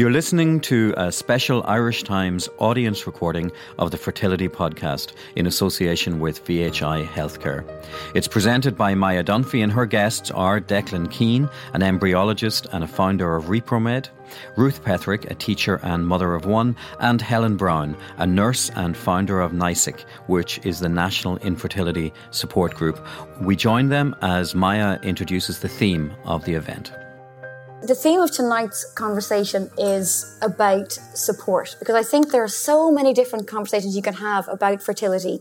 You're listening to a special Irish Times audience recording of the Fertility Podcast in association with VHI Healthcare. It's presented by Maia Dunphy, and her guests are Declan Keane, an embryologist and a founder of ReproMed, Ruth Petherick, a teacher and mother of one, and Helen Browne, a nurse and founder of NISIG, which is the National Infertility Support Group. We join them as Maia introduces the theme of the event. The theme of tonight's conversation is about support because I think there are so many different conversations you can have about fertility,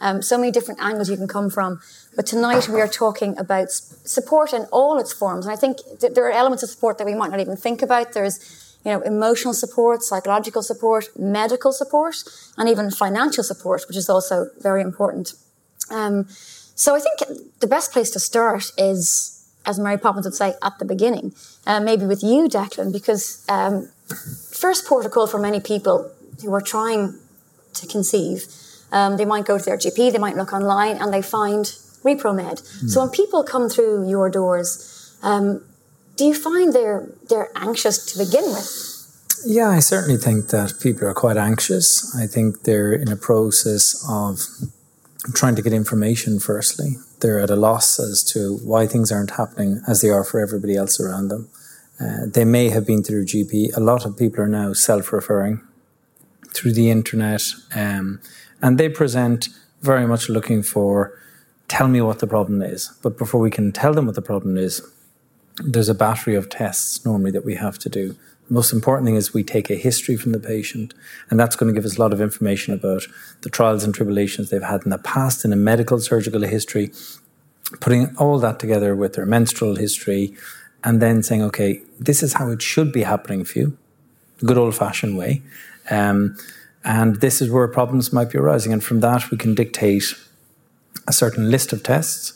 um, so many different angles you can come from. But tonight we are talking about support in all its forms. And I think th- there are elements of support that we might not even think about. There's you know, emotional support, psychological support, medical support, and even financial support, which is also very important. Um, so I think the best place to start is as Mary Poppins would say, at the beginning. Uh, maybe with you, Declan, because um, first protocol for many people who are trying to conceive, um, they might go to their GP, they might look online, and they find ReproMed. Mm. So when people come through your doors, um, do you find they're they're anxious to begin with? Yeah, I certainly think that people are quite anxious. I think they're in a process of trying to get information firstly they're at a loss as to why things aren't happening as they are for everybody else around them. Uh, they may have been through GP. A lot of people are now self-referring through the internet, um, and they present very much looking for tell me what the problem is. But before we can tell them what the problem is, there's a battery of tests normally that we have to do. The most important thing is we take a history from the patient, and that's going to give us a lot of information about the trials and tribulations they've had in the past in a medical surgical history, putting all that together with their menstrual history, and then saying, okay, this is how it should be happening for you, good old fashioned way. Um, and this is where problems might be arising. And from that, we can dictate a certain list of tests.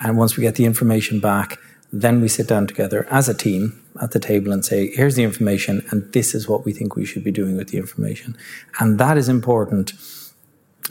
And once we get the information back, then we sit down together as a team at the table and say, here's the information, and this is what we think we should be doing with the information. And that is important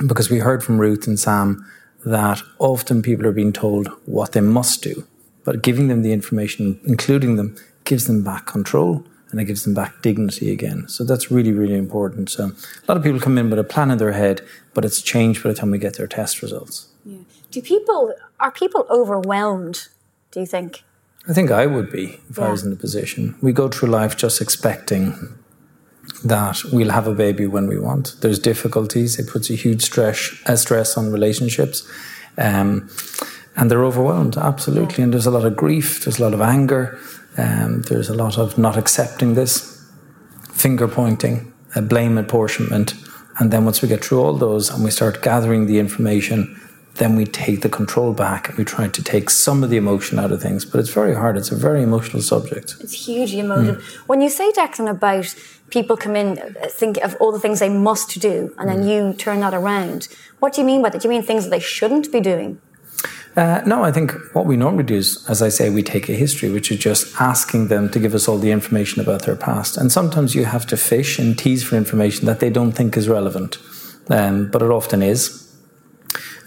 because we heard from Ruth and Sam that often people are being told what they must do, but giving them the information, including them, gives them back control and it gives them back dignity again. So that's really, really important. So a lot of people come in with a plan in their head, but it's changed by the time we get their test results. Yeah. Do people are people overwhelmed? Do you think? I think I would be if yeah. I was in the position. We go through life just expecting that we'll have a baby when we want. There's difficulties. It puts a huge stress, a stress on relationships. Um, and they're overwhelmed, absolutely. And there's a lot of grief, there's a lot of anger, um, there's a lot of not accepting this, finger pointing, a blame apportionment. And then once we get through all those and we start gathering the information, then we take the control back and we try to take some of the emotion out of things. But it's very hard. It's a very emotional subject. It's hugely emotive. Mm. When you say, Declan, about people come in, think of all the things they must do, and then mm. you turn that around, what do you mean by that? Do you mean things that they shouldn't be doing? Uh, no, I think what we normally do is, as I say, we take a history, which is just asking them to give us all the information about their past. And sometimes you have to fish and tease for information that they don't think is relevant, um, but it often is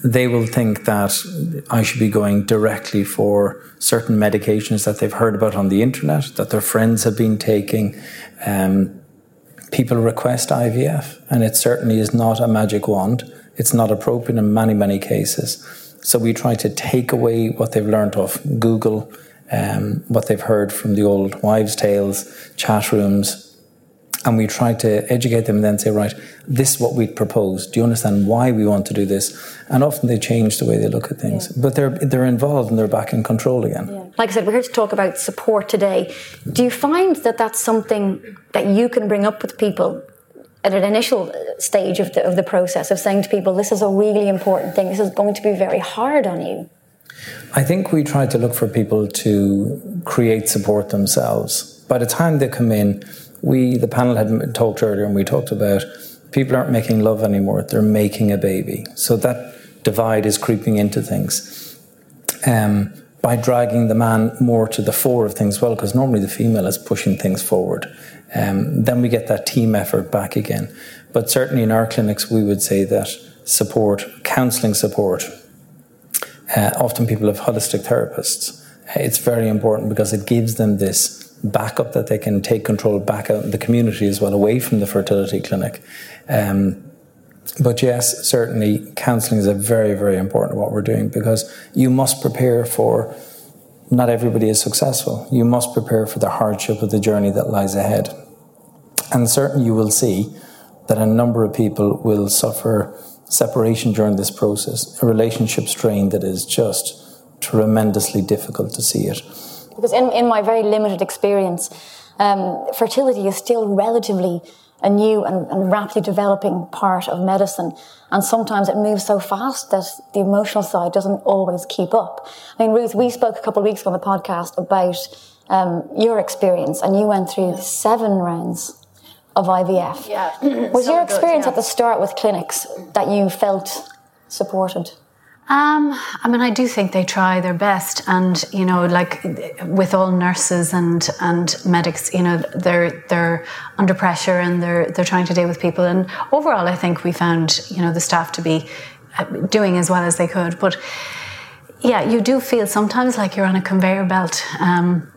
they will think that I should be going directly for certain medications that they've heard about on the internet, that their friends have been taking. Um, people request IVF, and it certainly is not a magic wand. It's not appropriate in many, many cases. So we try to take away what they've learned off Google, um, what they've heard from the old wives' tales, chat rooms, and we try to educate them and then say, right, this is what we propose. Do you understand why we want to do this? And often they change the way they look at things, yeah. but they're they're involved and they're back in control again. Yeah. Like I said, we're here to talk about support today. Do you find that that's something that you can bring up with people at an initial uh, stage of the, of the process of saying to people, this is a really important thing. This is going to be very hard on you. I think we try to look for people to create support themselves. By the time they come in, we, the panel had talked earlier and we talked about people aren't making love anymore, they're making a baby. So that divide is creeping into things. Um, by dragging the man more to the fore of things, well, because normally the female is pushing things forward. Um, then we get that team effort back again. But certainly in our clinics, we would say that support, counselling support, uh, often people have holistic therapists. It's very important because it gives them this backup that they can take control back out in the community as well, away from the fertility clinic. Um, but yes, certainly counselling is a very, very important what we're doing because you must prepare for not everybody is successful. You must prepare for the hardship of the journey that lies ahead. And certainly you will see that a number of people will suffer separation during this process, a relationship strain that is just tremendously difficult to see it. Because in, in my very limited experience, um, fertility is still relatively a new and, and, rapidly developing part of medicine. And sometimes it moves so fast that the emotional side doesn't always keep up. I mean, Ruth, we spoke a couple of weeks ago on the podcast about um, your experience, and you went through seven rounds of IVF. Yeah. Was so your experience good, yeah. at the start with clinics that you felt supported? Um, I mean, I do think they try their best, and you know, like with all nurses and and medics, you know, they're they're under pressure and they're they're trying to deal with people. And overall, I think we found you know the staff to be uh, doing as well as they could. But yeah, you do feel sometimes like you're on a conveyor belt. Um,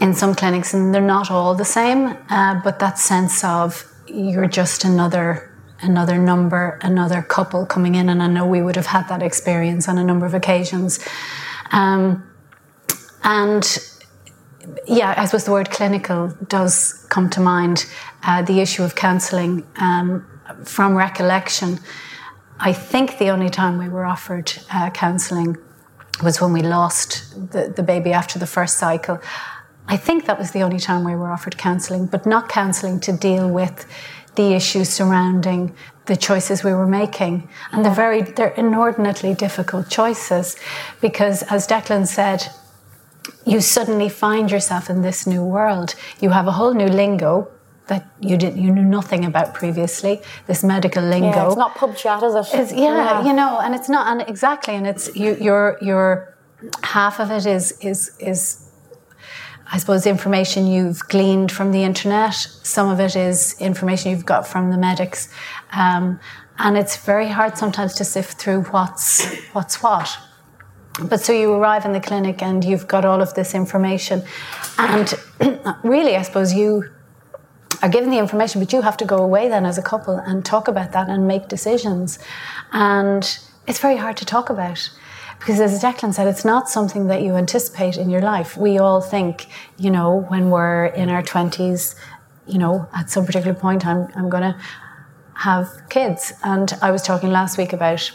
in some clinics, and they're not all the same, uh, but that sense of you're just another another number, another couple coming in, and I know we would have had that experience on a number of occasions. Um, and yeah, I suppose the word clinical does come to mind. Uh, the issue of counselling, um, from recollection, I think the only time we were offered uh, counselling was when we lost the, the baby after the first cycle. I think that was the only time we were offered counselling, but not counselling to deal with the issues surrounding the choices we were making. And they're very, they're inordinately difficult choices because, as Declan said, you suddenly find yourself in this new world. You have a whole new lingo that you didn't—you knew nothing about previously. This medical lingo. Yeah, it's not pub chat, is it? It's, yeah, yeah, you know, and it's not, and exactly, and it's you, your your half of it is is is I suppose, information you've gleaned from the internet. Some of it is information you've got from the medics. Um, and it's very hard sometimes to sift through what's, what's what. But so you arrive in the clinic and you've got all of this information. And really, I suppose you are given the information, but you have to go away then as a couple and talk about that and make decisions. And it's very hard to talk about. Because as Declan said, it's not something that you anticipate in your life. We all think, you know, when we're in our 20s, you know, at some particular point, I'm, I'm going to have kids. And I was talking last week about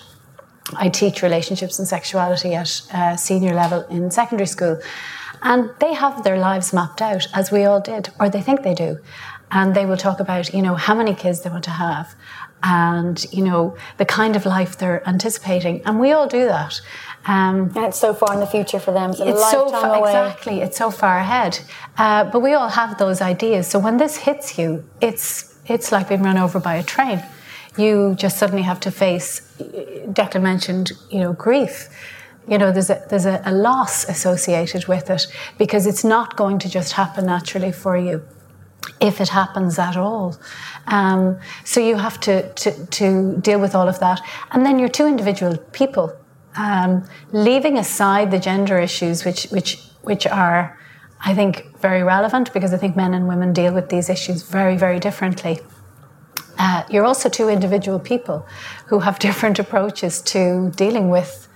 I teach relationships and sexuality at senior level in secondary school. And they have their lives mapped out, as we all did, or they think they do. And they will talk about, you know, how many kids they want to have and, you know, the kind of life they're anticipating. And we all do that. Um, and it's so far in the future for them. So it's so far, away. exactly. It's so far ahead. Uh, but we all have those ideas. So when this hits you, it's it's like being run over by a train. You just suddenly have to face. Declan mentioned, you know, grief. You know, there's a there's a, a loss associated with it because it's not going to just happen naturally for you if it happens at all. Um, so you have to, to, to deal with all of that. And then you're two individual people um, leaving aside the gender issues, which which which are, I think, very relevant because I think men and women deal with these issues very very differently. Uh, you're also two individual people who have different approaches to dealing with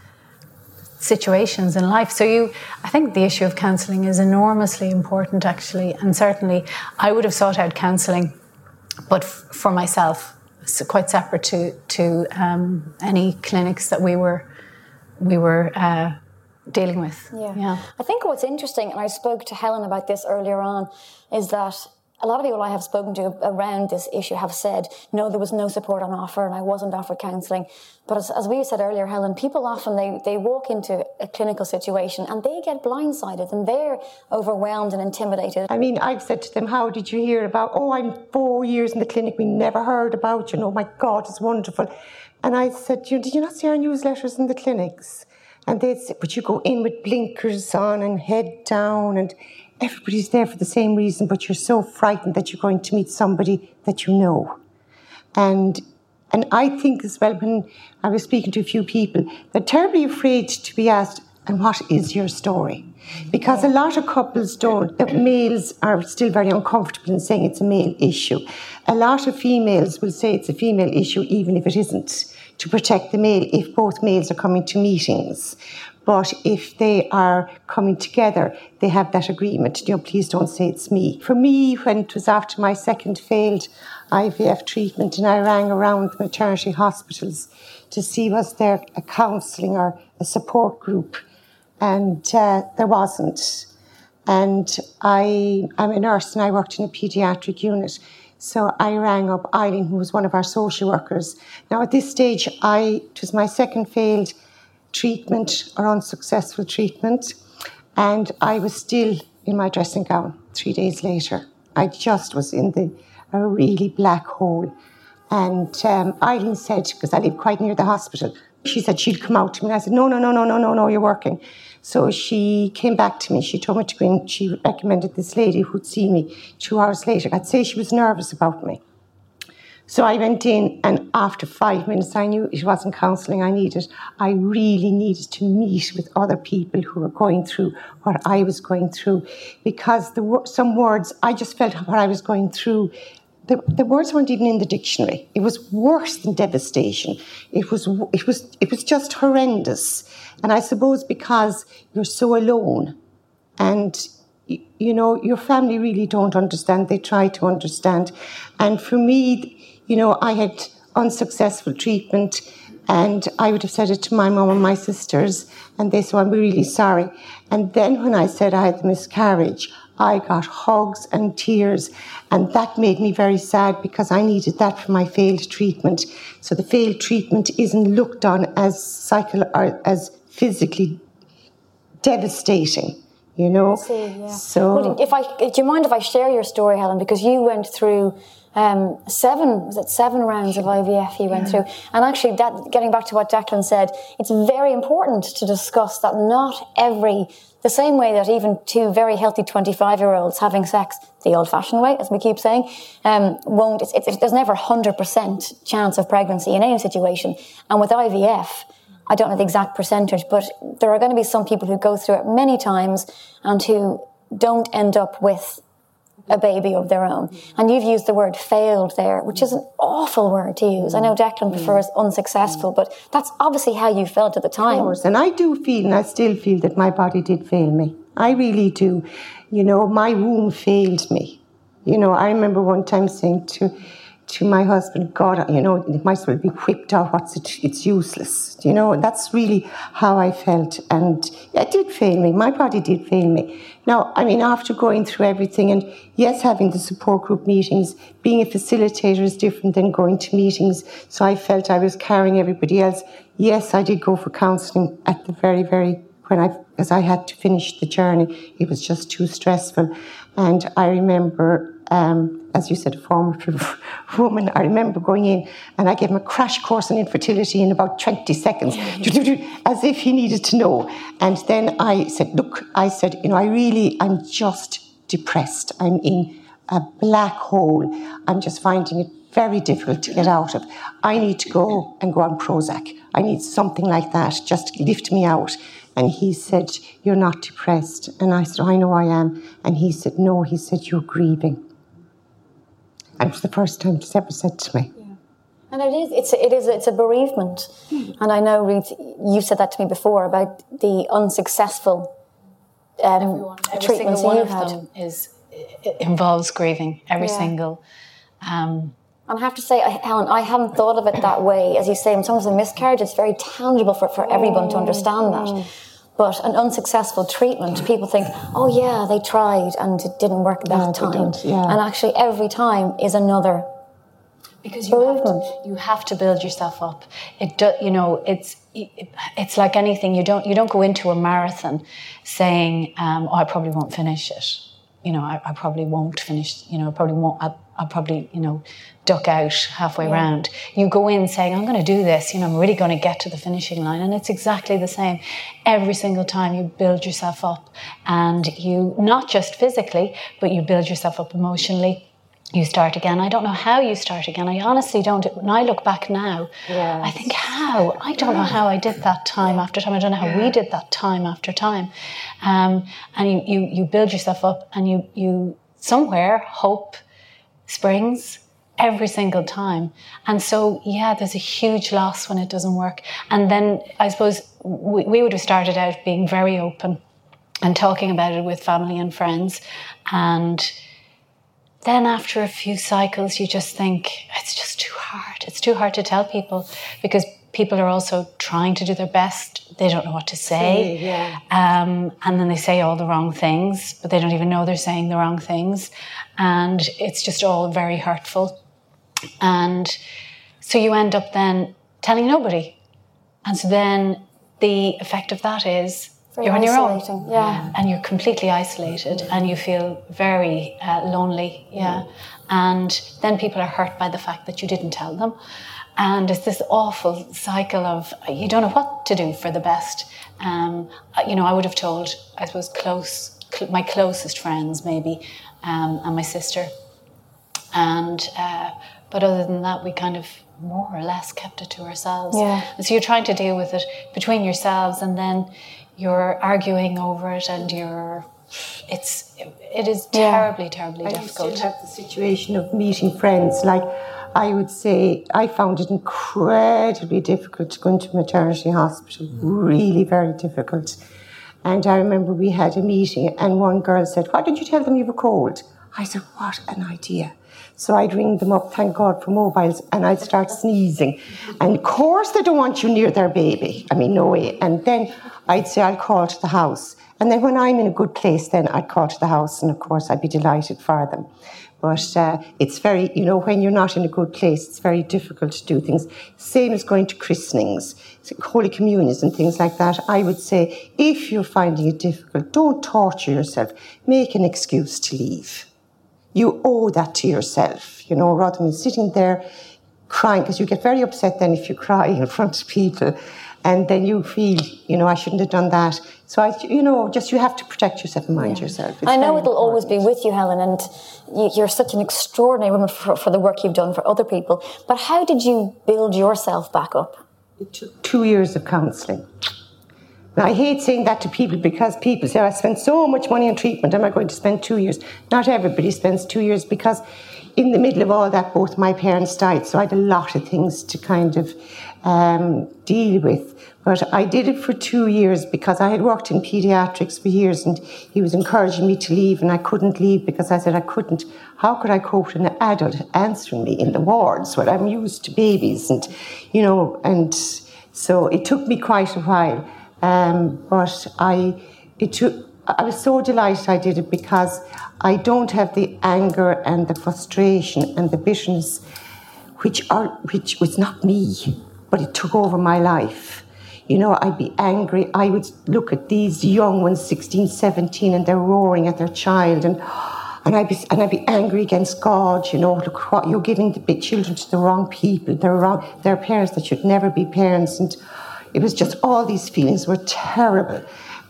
situations in life. So you, I think the issue of counselling is enormously important, actually, and certainly I would have sought out counselling, but f- for myself, so quite separate to to um, any clinics that we were we were uh, dealing with. Yeah. yeah. I think what's interesting, and I spoke to Helen about this earlier on, is that a lot of people I have spoken to around this issue have said, no, there was no support on offer and I wasn't offered counselling. But as, as, we said earlier, Helen, people often, they, they walk into a clinical situation and they get blindsided and they're overwhelmed and intimidated. I mean, I've said to them, how did you hear about, oh, I'm four years in the clinic, we never heard about you, know, oh my God, it's wonderful. And I said, you did you not see our newsletters in the clinics? And they'd say, but you go in with blinkers on and head down, and everybody's there for the same reason, but you're so frightened that you're going to meet somebody that you know. And and I think as well, when I was speaking to a few people, they're terribly afraid to be asked, and what is your story? Because a lot of couples don't, the males are still very uncomfortable in saying it's a male issue. A lot of females will say it's a female issue, even if it isn't, to protect the male if both males are coming to meetings. But if they are coming together, they have that agreement. You know, please don't say it's me. For me, when it was after my second failed IVF treatment, and I rang around the maternity hospitals to see was there a counselling or a support group and uh, there wasn't. And I, I'm a nurse and I worked in a paediatric unit. So I rang up Eileen, who was one of our social workers. Now, at this stage, I, it was my second failed treatment or unsuccessful treatment, and I was still in my dressing gown three days later. I just was in the, a really black hole. And um, Eileen said, because I live quite near the hospital, she said she'd come out to me. I said, no, no, no, no, no, no, no, you're working. So she came back to me. She told me to go in. She recommended this lady who'd see me two hours later. I'd say she was nervous about me. So I went in, and after five minutes, I knew it wasn't counselling I needed. I really needed to meet with other people who were going through what I was going through, because the, some words I just felt what I was going through the, the words weren't even in the dictionary. It was worse than devastation. It was, it was, it was just horrendous. And I suppose because you're so alone and you know, your family really don't understand. They try to understand. And for me, you know, I had unsuccessful treatment and I would have said it to my mum and my sisters and they said, I'm really sorry. And then when I said I had the miscarriage, I got hugs and tears, and that made me very sad because I needed that for my failed treatment. So the failed treatment isn't looked on as psycho or as physically devastating. You know, see, yeah. so well, if I do you mind if I share your story, Helen? Because you went through um, seven was it seven rounds of IVF you went through, and actually that getting back to what Declan said, it's very important to discuss that not every the same way that even two very healthy 25 year olds having sex the old fashioned way, as we keep saying, um, won't, it's, it's, there's never 100% chance of pregnancy in any situation. And with IVF, I don't know the exact percentage, but there are going to be some people who go through it many times and who don't end up with a baby of their own. And you've used the word failed there, which is an awful word to use. I know Declan prefers unsuccessful, but that's obviously how you felt at the time. Of course, and I do feel, and I still feel that my body did fail me. I really do. You know, my womb failed me. You know, I remember one time saying to to my husband, God, you know, it might as well be whipped out. What's it? It's useless. You know, that's really how I felt. And it did fail me. My body did fail me. Now, I mean, after going through everything, and yes, having the support group meetings, being a facilitator is different than going to meetings. So I felt I was carrying everybody else. Yes, I did go for counselling at the very, very when I, as I had to finish the journey, it was just too stressful. And I remember um, as you said, a formative woman. I remember going in and I gave him a crash course on infertility in about 20 seconds, as if he needed to know. And then I said, Look, I said, you know, I really, I'm just depressed. I'm in a black hole. I'm just finding it very difficult to get out of. I need to go and go on Prozac. I need something like that just lift me out. And he said, You're not depressed. And I said, I know I am. And he said, No, he said, You're grieving. And it was the first time it's ever said to me. Yeah. And it is, it's a, it is, it's a bereavement. Mm. And I know, Reid, you've said that to me before about the unsuccessful um, Everyone, every treatments one you had. Is, involves grieving, every yeah. single. Um, and I have to say, Helen, I hadn't thought of it that way. As you say, in terms of miscarriage, it's very tangible for, for everyone to understand that. But an unsuccessful treatment, people think, oh yeah, they tried and it didn't work that no, time. Yeah. And actually, every time is another because you have, to, you have to build yourself up. It do, you know it's it's like anything. You don't you don't go into a marathon saying, um, "Oh, I probably won't finish it." You know, I, I probably won't finish. You know, I probably won't. I, I'll probably you know duck out halfway yeah. around. You go in saying, I'm going to do this, you know, I'm really going to get to the finishing line. And it's exactly the same. Every single time you build yourself up and you, not just physically, but you build yourself up emotionally. you start again. I don't know how you start again. I honestly don't. When I look back now, Yes. I think how. I don't know how I did that time after time. I don't know how we did that time after time. Um, and you, you, you build yourself up and you, you somewhere hope springs every single time. And so, yeah, there's a huge loss when it doesn't work. And then I suppose we, we would have started out being very open and talking about it with family and friends. And then after a few cycles, you just think it's just too hard. It's too hard to tell people because people are also trying to do their best. They don't know what to say. yeah. Um, and then they say all the wrong things, but they don't even know they're saying the wrong things. And it's just all very hurtful. And so you end up then telling nobody. And so then the effect of that is Very you're on your own yeah. and you're completely isolated and you feel very uh, lonely yeah and then people are hurt by the fact that you didn't tell them and it's this awful cycle of you don't know what to do for the best um, you know i would have told i suppose close cl- my closest friends maybe um, and my sister and uh, but other than that we kind of more or less kept it to ourselves Yeah. and so you're trying to deal with it between yourselves and then you're arguing over it and you're it's it is Yeah. terribly terribly I difficult still have the situation of meeting friends. Like I would say, I found it incredibly difficult to go into maternity hospital. Really very difficult. And I remember we had a meeting, and one girl said, "Why didn't you tell them you have a cold?" I said, "What an idea." So I'd ring them up, thank God for mobiles, and I'd start sneezing. And of course, they don't want you near their baby. I mean, no way. And then I'd say, I'll call to the house. And then when I'm in a good place, then I'd call to the house, and of course, I'd be delighted for them. But uh, it's very, you know, when you're not in a good place, it's very difficult to do things. Same as going to christenings, holy communions, and things like that. I would say, if you're finding it difficult, don't torture yourself. Make an excuse to leave you owe that to yourself, you know, rather than sitting there crying, because you get very upset then if you cry in front of people, and then you feel, you know, I shouldn't have done that. So I, you know, just you have to protect yourself and mind yourself. It's I know it'll always be with you, Helen, and you, you're such an extraordinary woman for, for the work you've done for other people. But how did you build yourself back up? It took two years of counselling. Now, I hate saying that to people because people say, I spent so much money on treatment, am I going to spend two years? Not everybody spends two years because in the middle of all that, both my parents died, so I had a lot of things to kind of um, deal with. But I did it for two years because I had worked in paediatrics for years and he was encouraging me to leave and I couldn't leave because I said I couldn't. How could I cope with an adult answering me in the wards where I'm used to babies and, you know, and so it took me quite a while. Um, but I, it took, I was so delighted I did it because I don't have the anger and the frustration and the bitterness, which are which was not me, but it took over my life. You know, I'd be angry. I would look at these young ones, 16, 17, and they're roaring at their child, and and I'd be and I'd be angry against God. You know, look what you're giving the children to the wrong people. They're wrong. They're parents that should never be parents, and it was just all these feelings were terrible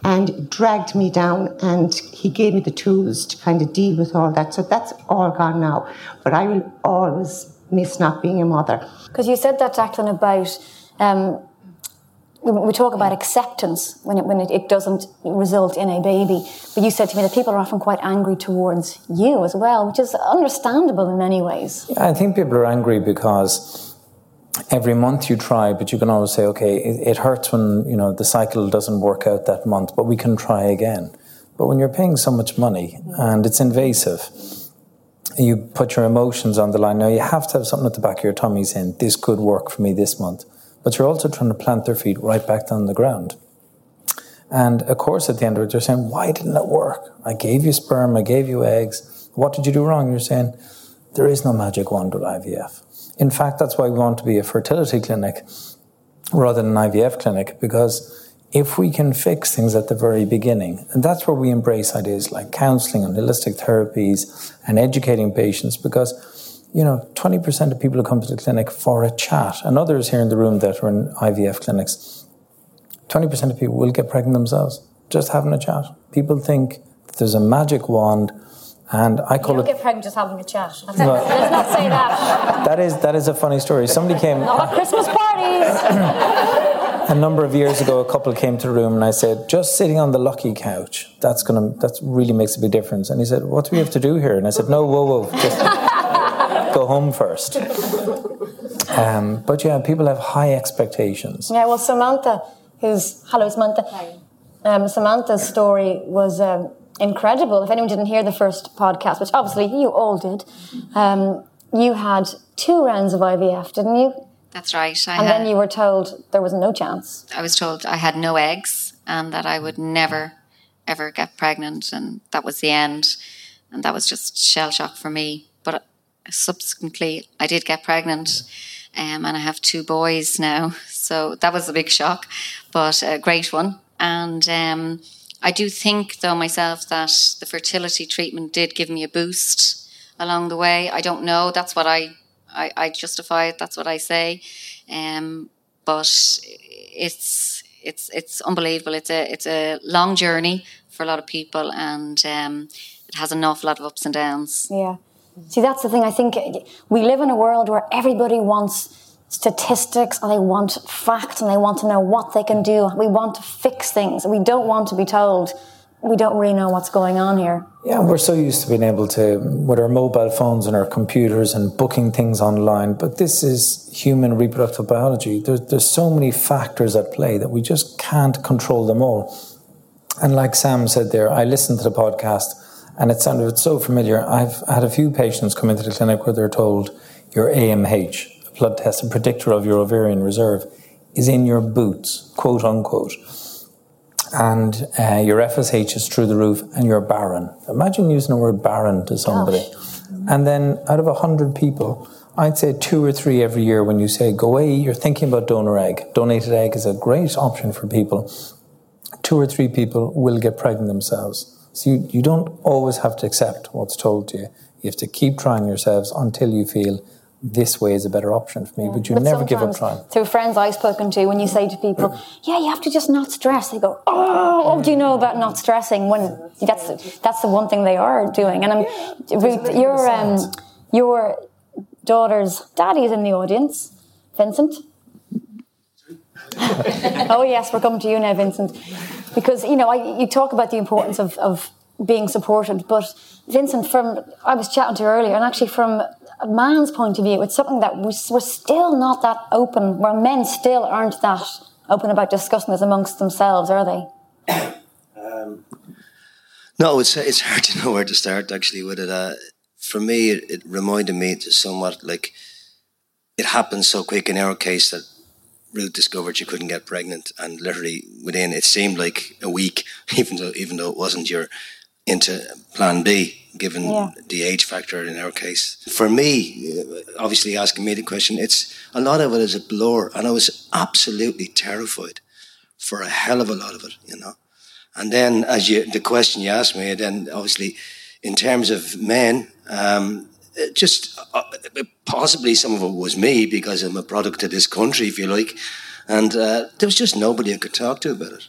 and dragged me down and he gave me the tools to kind of deal with all that so that's all gone now but i will always miss not being a mother Because you said that, Jacqueline, about um, we we talk about acceptance when it, when it, it doesn't result in a baby. But you said to me that people are often quite angry towards you as well, which is understandable in many ways. I think people are angry because every month you try, but you can always say, okay, it, it hurts when you know the cycle doesn't work out that month, but we can try again. But when you're paying so much money and it's invasive, you put your emotions on the line. Now you have to have something at the back of your tummy saying, this could work for me this month. But you're also trying to plant their feet right back down the ground. And of course, at the end of it, you're saying, why didn't it work? I gave you sperm, I gave you eggs. What did you do wrong? You're saying, there is no magic wand with IVF. In fact, that's why we want to be a fertility clinic rather than an IVF clinic, because if we can fix things at the very beginning, and that's where we embrace ideas like counseling and holistic therapies and educating patients, because you know, 20% of people who come to the clinic for a chat, and others here in the room that are in IVF clinics, 20% of people will get pregnant themselves just having a chat. People think that there's a magic wand And I call You it. get pregnant just having a chat. Let's not say that. That is that is a funny story. Somebody came Not at Christmas parties. a number of years ago. A couple came to the room, and I said, "Just sitting on the lucky couch. That's gonna. That really makes a big difference." And he said, "What do we have to do here?" And I said, "No, whoa, whoa, just go home first. Um, but yeah, people have high expectations. Yeah, well, Samantha, who's hello, Samantha. Um, Samantha's story was um, incredible. If anyone didn't hear the first podcast, which obviously you all did, um, you had two rounds of IVF, didn't you? That's right. I, And had, then you were told there was no chance. I was told I had no eggs and that I would never, ever get pregnant, and that was the end. And that was just shell shock for me. But subsequently, I did get pregnant, um, and I have two boys now. So that was a big shock, but a great one. And um, I do think, though, myself, that the fertility treatment did give me a boost along the way. I don't know. That's what I I, I justify it. That's what I say. Um, but it's it's it's unbelievable. It's a it's a long journey for a lot of people, and um, it has an awful lot of ups and downs. Yeah. See, that's the thing. I think we live in a world where everybody wants statistics and they want facts and they want to know what they can do. We want to fix things. We don't want to be told we don't really know what's going on here. Yeah, we're so used to being able to, with our mobile phones and our computers and booking things online, but this is human reproductive biology. There's, there's so many factors at play that we just can't control them all. And like Sam said there, I listened to the podcast and it sounded so familiar. I've had a few patients come into the clinic where they're told your AMH, a blood test, a predictor of your ovarian reserve, is in your boots, quote unquote and uh, your FSH is through the roof and you're barren. Imagine using the word barren to somebody. And then out of 100 people, I'd say two or three every year when you say, go away, you're thinking about donor egg. Donated egg is a great option for people. Two or three people will get pregnant themselves. So you, you don't always have to accept what's told to you. You have to keep trying yourselves until you feel this way is a better option for me, but you But never give up trying. Through friends I've spoken to, when you say to people, "Yeah, you have to just not stress," they go, "Oh, what do you know about not stressing?" When that's that's the one thing they are doing. And I'm Ruth, your um, your daughter's daddy is in the audience, Vincent. oh yes, we're coming to you now, Vincent, because you know I, you talk about the importance of, of being supported, but Vincent, from I was chatting to you earlier, and actually from a man's point of view, it's something that we- we're still not that open, where men still aren't that open about discussing this amongst themselves, are they? No, it's it's hard to know where to start actually with it. Uh, for me, it, it reminded me to somewhat like it happened so quick in our case that Ruth discovered she couldn't get pregnant, and literally within it seemed like a week, even though even though it wasn't, you're into Plan B, given Yeah. the age factor in our case. For me, uh, obviously asking me the question, it's a lot of it is a blur, and I was absolutely terrified for a hell of a lot of it, you know. And then, as you, the question you asked me, then obviously, in terms of men, um, it just uh, possibly some of it was me because I'm a product of this country, if you like. And uh, there was just nobody I could talk to about it.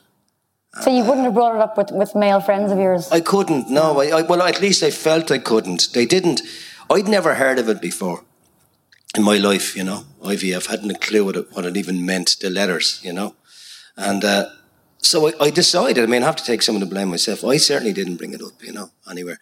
So you wouldn't have brought it up with, with male friends of yours? I couldn't. No, I, I, well, at least I felt I couldn't. They didn't. I'd never heard of it before in my life. You know, IVF hadn't a clue what it, what it even meant. The letters, you know, and uh, so I, I decided. I mean, I have to take some of the blame myself. I certainly didn't bring it up. You know, anywhere.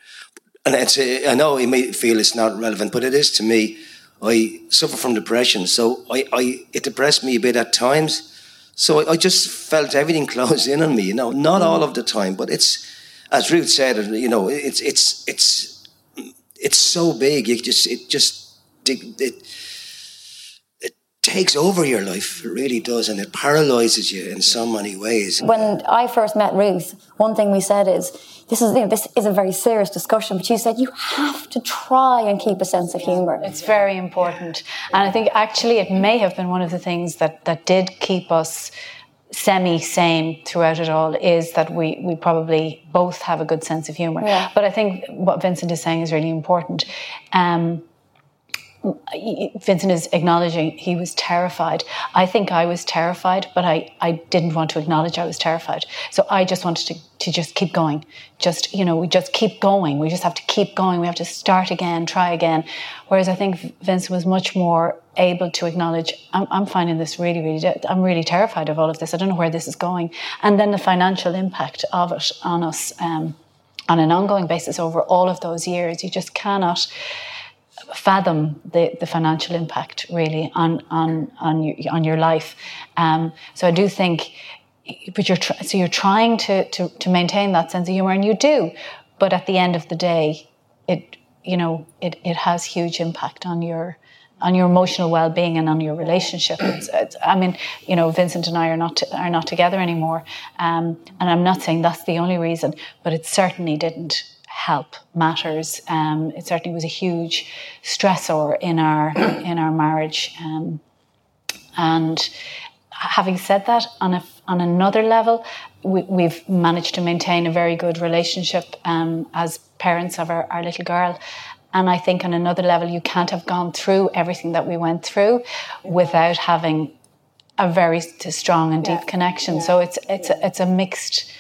And it's, I know you may feel it's not relevant, but it is to me. I suffer from depression, so I, I it depressed me a bit at times. So I, I just felt everything closed in on me. You know, not all of the time, but it's as Ruth said. You know, it's it's it's it's so big. You just it just it, it it takes over your life. It really does, and it paralyzes you in so many ways. when I first met Ruth, one thing we said is, this is, you know, this is a very serious discussion, but you said you have to try and keep a sense of humour. It's very important. And I think actually it may have been one of the things that, that did keep us semi sane throughout it all is that we, we probably both have a good sense of humour. Yeah. But I think what Vincent is saying is really important. Um, Vincent is acknowledging he was terrified. I think I was terrified, but I, I didn't want to acknowledge I was terrified. So I just wanted to, to just keep going. Just, you know, we just keep going. We just have to keep going. We have to start again, try again. Whereas I think Vincent was much more able to acknowledge, I'm, I'm finding this really, really, I'm really terrified of all of this. I don't know where this is going. And then the financial impact of it on us um, on an ongoing basis over all of those years. You just cannot fathom the, the financial impact really on on on your, on your life. Um, so I do think, but you're tr- so you're trying to, to to maintain that sense of humor, and you do. But at the end of the day, it you know it it has huge impact on your on your emotional well-being and on your relationship. It's, it's, I mean, you know, Vincent and I are not are not together anymore, um, and I'm not saying that's the only reason, but it certainly didn't help matters. Um, it certainly was a huge stressor in our in our marriage. Um, and having said that, on a on another level, we, have managed to maintain a very good relationship um, as parents of our, our little girl. And I think on another level, you can't have gone through everything that we went through without having a very strong and deep yeah. connection. Yeah. So it's it's a, it's a mixed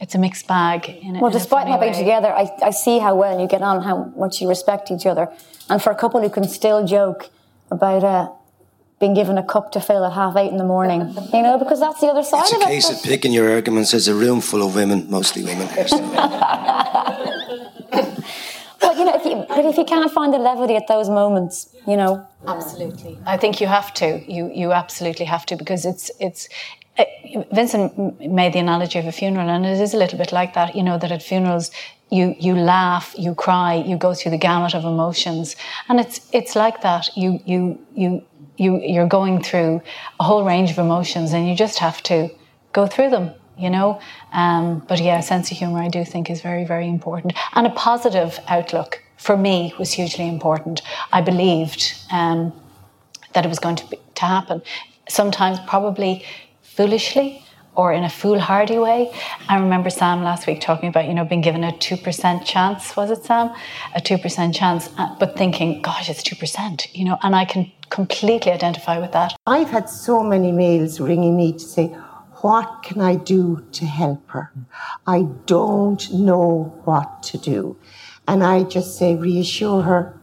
it's a mixed bag. In a, well, despite not being together, I, I see how well you get on, how much you respect each other. And for a couple who can still joke about uh, being given a cup to fill at half eight in the morning, you know, because that's the other side it's of it. It's a case of picking your arguments. There's a room full of women, mostly women. But you know, if you, but if you can't find the levity at those moments, you know, absolutely. I think you have to. You you absolutely have to because it's it's Vincent made the analogy of a funeral, and it is a little bit like that. You know that at funerals, you you laugh, you cry, you go through the gamut of emotions, and it's it's like that. You you you you you're going through a whole range of emotions, and you just have to go through them. You know, um, but yeah, sense of humor I do think is very very important, and a positive outlook for me was hugely important. I believed um, that it was going to be, to happen. Sometimes probably foolishly or in a foolhardy way. I remember Sam last week talking about, you know, being given a 2% chance, was it Sam? A 2% chance, uh, but thinking, gosh, it's 2%, you know, and I can completely identify with that. I've had so many males ringing me to say, what can I do to help her? I don't know what to do. And I just say, reassure her,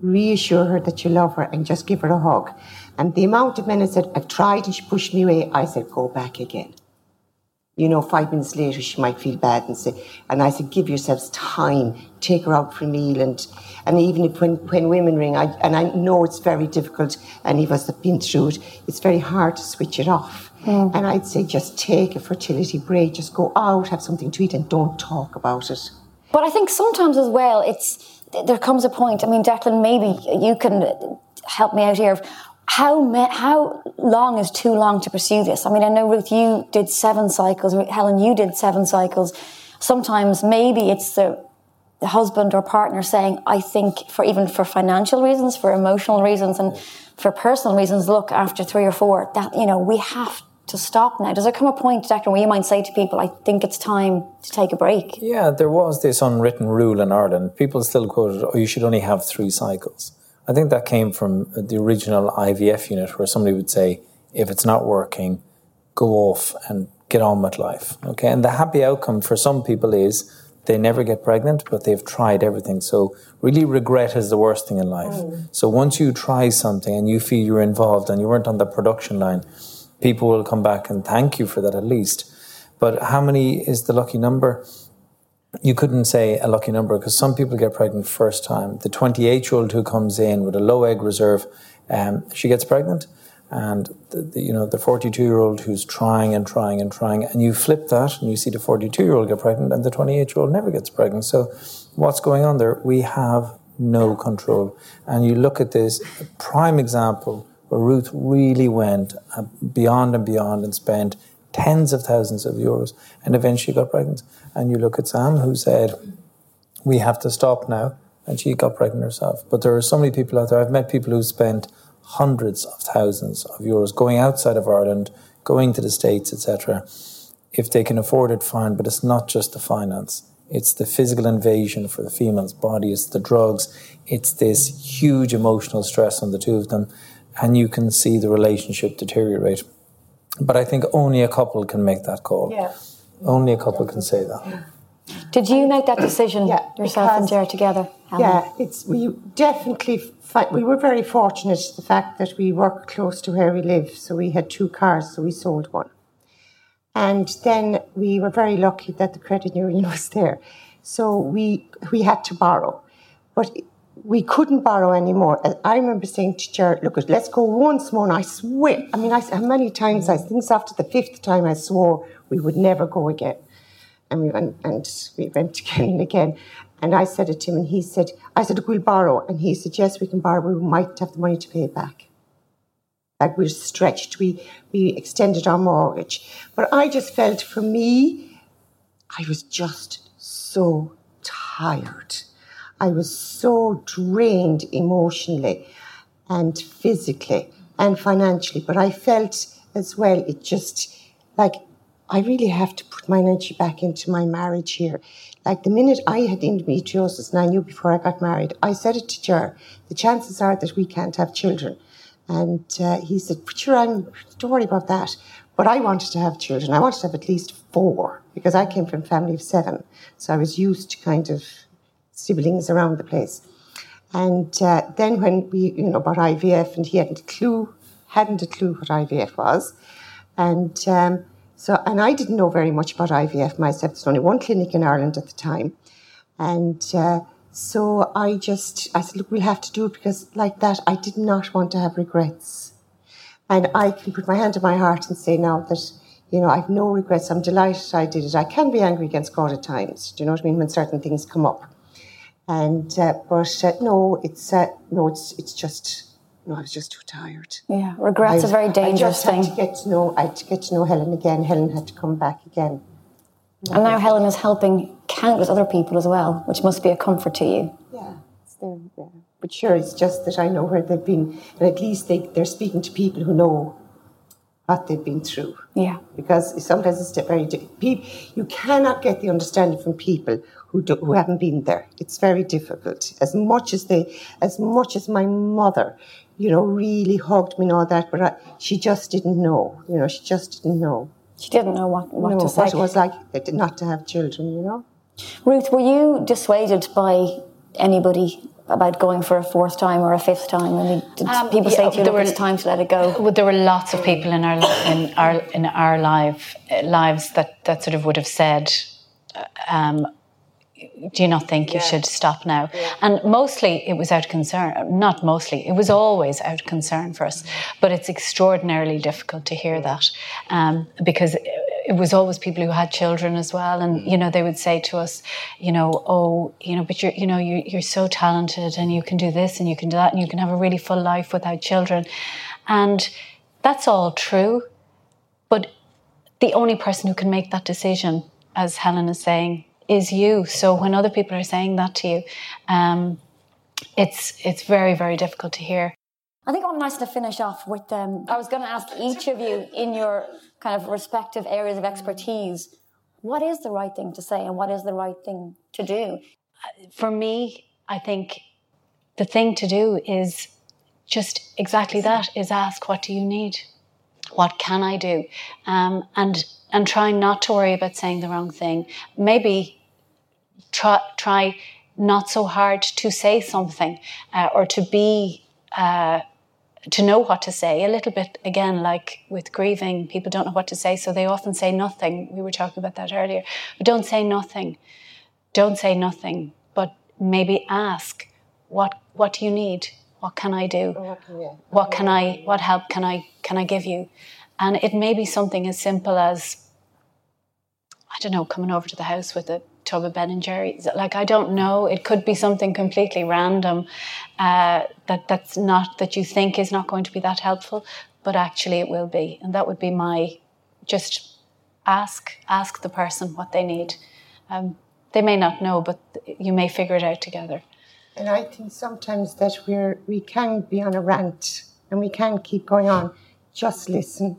reassure her that you love her and just give her a hug. And the amount of minutes that said, I've tried and she pushed me away, I said, go back again. You know, five minutes later, she might feel bad and say, and I said, give yourselves time, take her out for a meal. And, and even if when, when women ring, I, and I know it's very difficult, any of us have been through it, it's very hard to switch it off. Mm. And I'd say, just take a fertility break, just go out, have something to eat, and don't talk about it. But I think sometimes as well, it's, there comes a point, I mean, Declan, maybe you can help me out here how how long is too long to pursue this? I mean, I know Ruth, you did seven cycles. Helen, you did seven cycles. Sometimes maybe it's the, the husband or partner saying, "I think for even for financial reasons, for emotional reasons, and for personal reasons, look, after three or four, that you know we have to stop now. Does there come a point, Declan, where you might say to people, "I think it's time to take a break"? Yeah, there was this unwritten rule in Ireland. People still quoted, "Oh, you should only have three cycles." I think that came from the original IVF unit where somebody would say, if it's not working, go off and get on with life. Okay. And the happy outcome for some people is they never get pregnant, but they've tried everything. So really regret is the worst thing in life. Mm. So once you try something and you feel you're involved and you weren't on the production line, people will come back and thank you for that at least. But how many is the lucky number? You couldn't say a lucky number because some people get pregnant first time. The 28 year old who comes in with a low egg reserve, um, she gets pregnant. And the, the, you know the 42 year old who's trying and trying and trying, and you flip that and you see the 42 year old get pregnant, and the 28 year old never gets pregnant. So, what's going on there? We have no control. And you look at this prime example where Ruth really went uh, beyond and beyond and spent tens of thousands of euros and eventually got pregnant. And you look at Sam, who said, We have to stop now. And she got pregnant herself. But there are so many people out there. I've met people who spent hundreds of thousands of euros going outside of Ireland, going to the States, etc. If they can afford it, fine. But it's not just the finance, It's the physical invasion for the female's body. It's the drugs. It's this huge emotional stress on the two of them. And you can see the relationship deteriorate. But I think only a couple can make that call. Yeah. Only a couple can say that. Did you make that decision Yeah, yourself and because- Jared together? Helen? Yeah, it's we definitely we were very fortunate the fact that we work close to where we live, so we had two cars, so we sold one, and then we were very lucky that the credit union was there, so we we had to borrow, but we couldn't borrow anymore. I remember saying to Jared, "Look, let's go once more." And I swear, I mean, I said how many times I think after the fifth time I swore we would never go again and we went and we went again and again. And I said it to him, and he said, "I said we'll borrow," and he said, "Yes, we can borrow. We might have the money to pay it back." Like we're stretched. We we extended our mortgage, but I just felt for me, I was just so tired. I was so drained emotionally, and physically and financially. But I felt as well. It just like I really have to put my energy back into my marriage here. Like the minute I had endometriosis, and I knew before I got married, I said it to Jer, the chances are that we can't have children. And uh, he said, but sure, I'm, don't worry about that. But I wanted to have children. I wanted to have at least four because I came from a family of seven. So I was used to kind of siblings around the place. And uh, then when we, you know, about IVF, and he hadn't a clue, hadn't a clue what IVF was. And um, so, and I didn't know very much about IVF myself. There's only one clinic in Ireland at the time. And uh, so I just, I said, look, we'll have to do it because like that, I did not want to have regrets. And I can put my hand to my heart and say now that, you know, I've no regrets. I'm delighted I did it. I can be angry against God at times. Do you know what I mean? When certain things come up. And, uh, but uh, no, it's, uh, no, it's, it's just, no, I was just too tired. Yeah, regret's a I- very dangerous I thing. had to get to know. I had to get to know Helen again. Helen had to come back again. And now Helen is helping countless other people as well, which must be a comfort to you. Yeah, there. Yeah. But sure, it's just that I know where they've been, and at least they they're speaking to people who know what they've been through. Yeah. Because sometimes it's very di- peop You cannot get the understanding from people who do, who haven't been there. It's very difficult. As much as they, as much as my mother, you know, really hugged me and all that, but I, she just didn't know. You know, she just didn't know. She didn't know what, what know to say. what it was like not to have children. You know. Ruth, were you dissuaded by anybody about going for a fourth time or a fifth time? I mean, did Um, people yeah, say to you, there look, were- it's time to let it go? Well, there were lots of people in our in our in our life uh, lives that that sort of would have said, uh, um, "Do you not think you should stop now?" And mostly it was out of concern. Not mostly, it was always out of concern for us. But it's extraordinarily difficult to hear that um, because. It was always people who had children as well, and you know they would say to us, you know, oh, you know, but you're, you know, you're, you're so talented, and you can do this, and you can do that, and you can have a really full life without children, and that's all true. But the only person who can make that decision, as Helen is saying, is you. So when other people are saying that to you, um, it's it's very very difficult to hear. I think I'm nice to finish off with. Um, I was going to ask each of you in your kind of respective areas of expertise, what is the right thing to say and what is the right thing to do? For me, I think the thing to do is just exactly that: is ask, "What do you need? What can I do?" Um, and and try not to worry about saying the wrong thing. Maybe try try not so hard to say something uh, or to be. Uh, to know what to say. A little bit again like with grieving people don't know what to say so they often say nothing. We were talking about that earlier. But don't say nothing. Don't say nothing but maybe ask what what do you need? What can i do? What can i what help can i can i give you? And it may be something as simple as i don't know coming over to the house with a tub of Ben and Jerry's. Like I don't know, it could be something completely random uh, that that's not that you think is not going to be that helpful, but actually it will be, and that would be my just ask ask the person what they need. Um, they may not know, but you may figure it out together. And I think sometimes that we're we can be on a rant and we can keep going on. Just listen.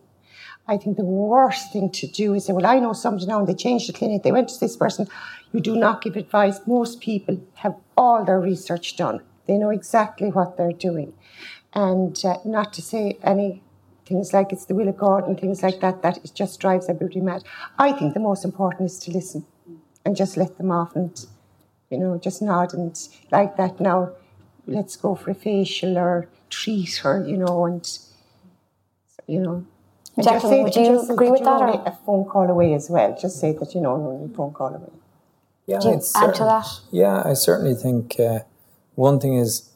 I think the worst thing to do is say, well, I know somebody now and they changed the clinic, they went to this person. You do not give advice. Most people have all their research done. They know exactly what they're doing. And uh, not to say any things like it's the will of God and things like that, that it just drives everybody mad. I think the most important is to listen and just let them off and, you know, just nod and like that now, let's go for a facial or treat her, you know, and, you know, and Jacqueline, would you just agree with that, or- A phone call away as well. Just say that you know you're only a phone call away. Yeah, Do you I'd add to that? Yeah, I certainly think uh, one thing is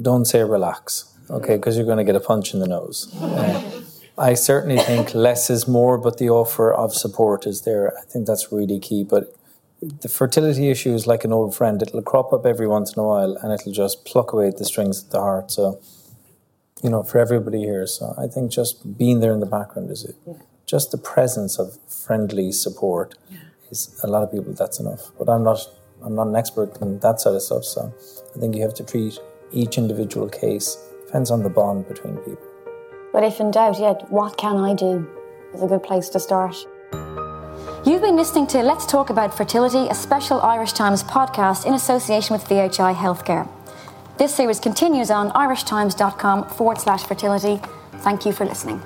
don't say relax, okay, because you're going to get a punch in the nose. Uh, I certainly think less is more, but the offer of support is there. I think that's really key. But the fertility issue is like an old friend; it'll crop up every once in a while, and it'll just pluck away at the strings of the heart. So, you know, for everybody here, so I think just being there in the background is it. Just the presence of friendly support is a lot of people. That's enough. But I'm not. I'm not an expert in that sort of stuff. So I think you have to treat each individual case. Depends on the bond between people. But if in doubt, yeah, what can I do? Is a good place to start. You've been listening to Let's Talk About Fertility, a special Irish Times podcast in association with VHI Healthcare. This series continues on irishtimes.com forward slash fertility. Thank you for listening.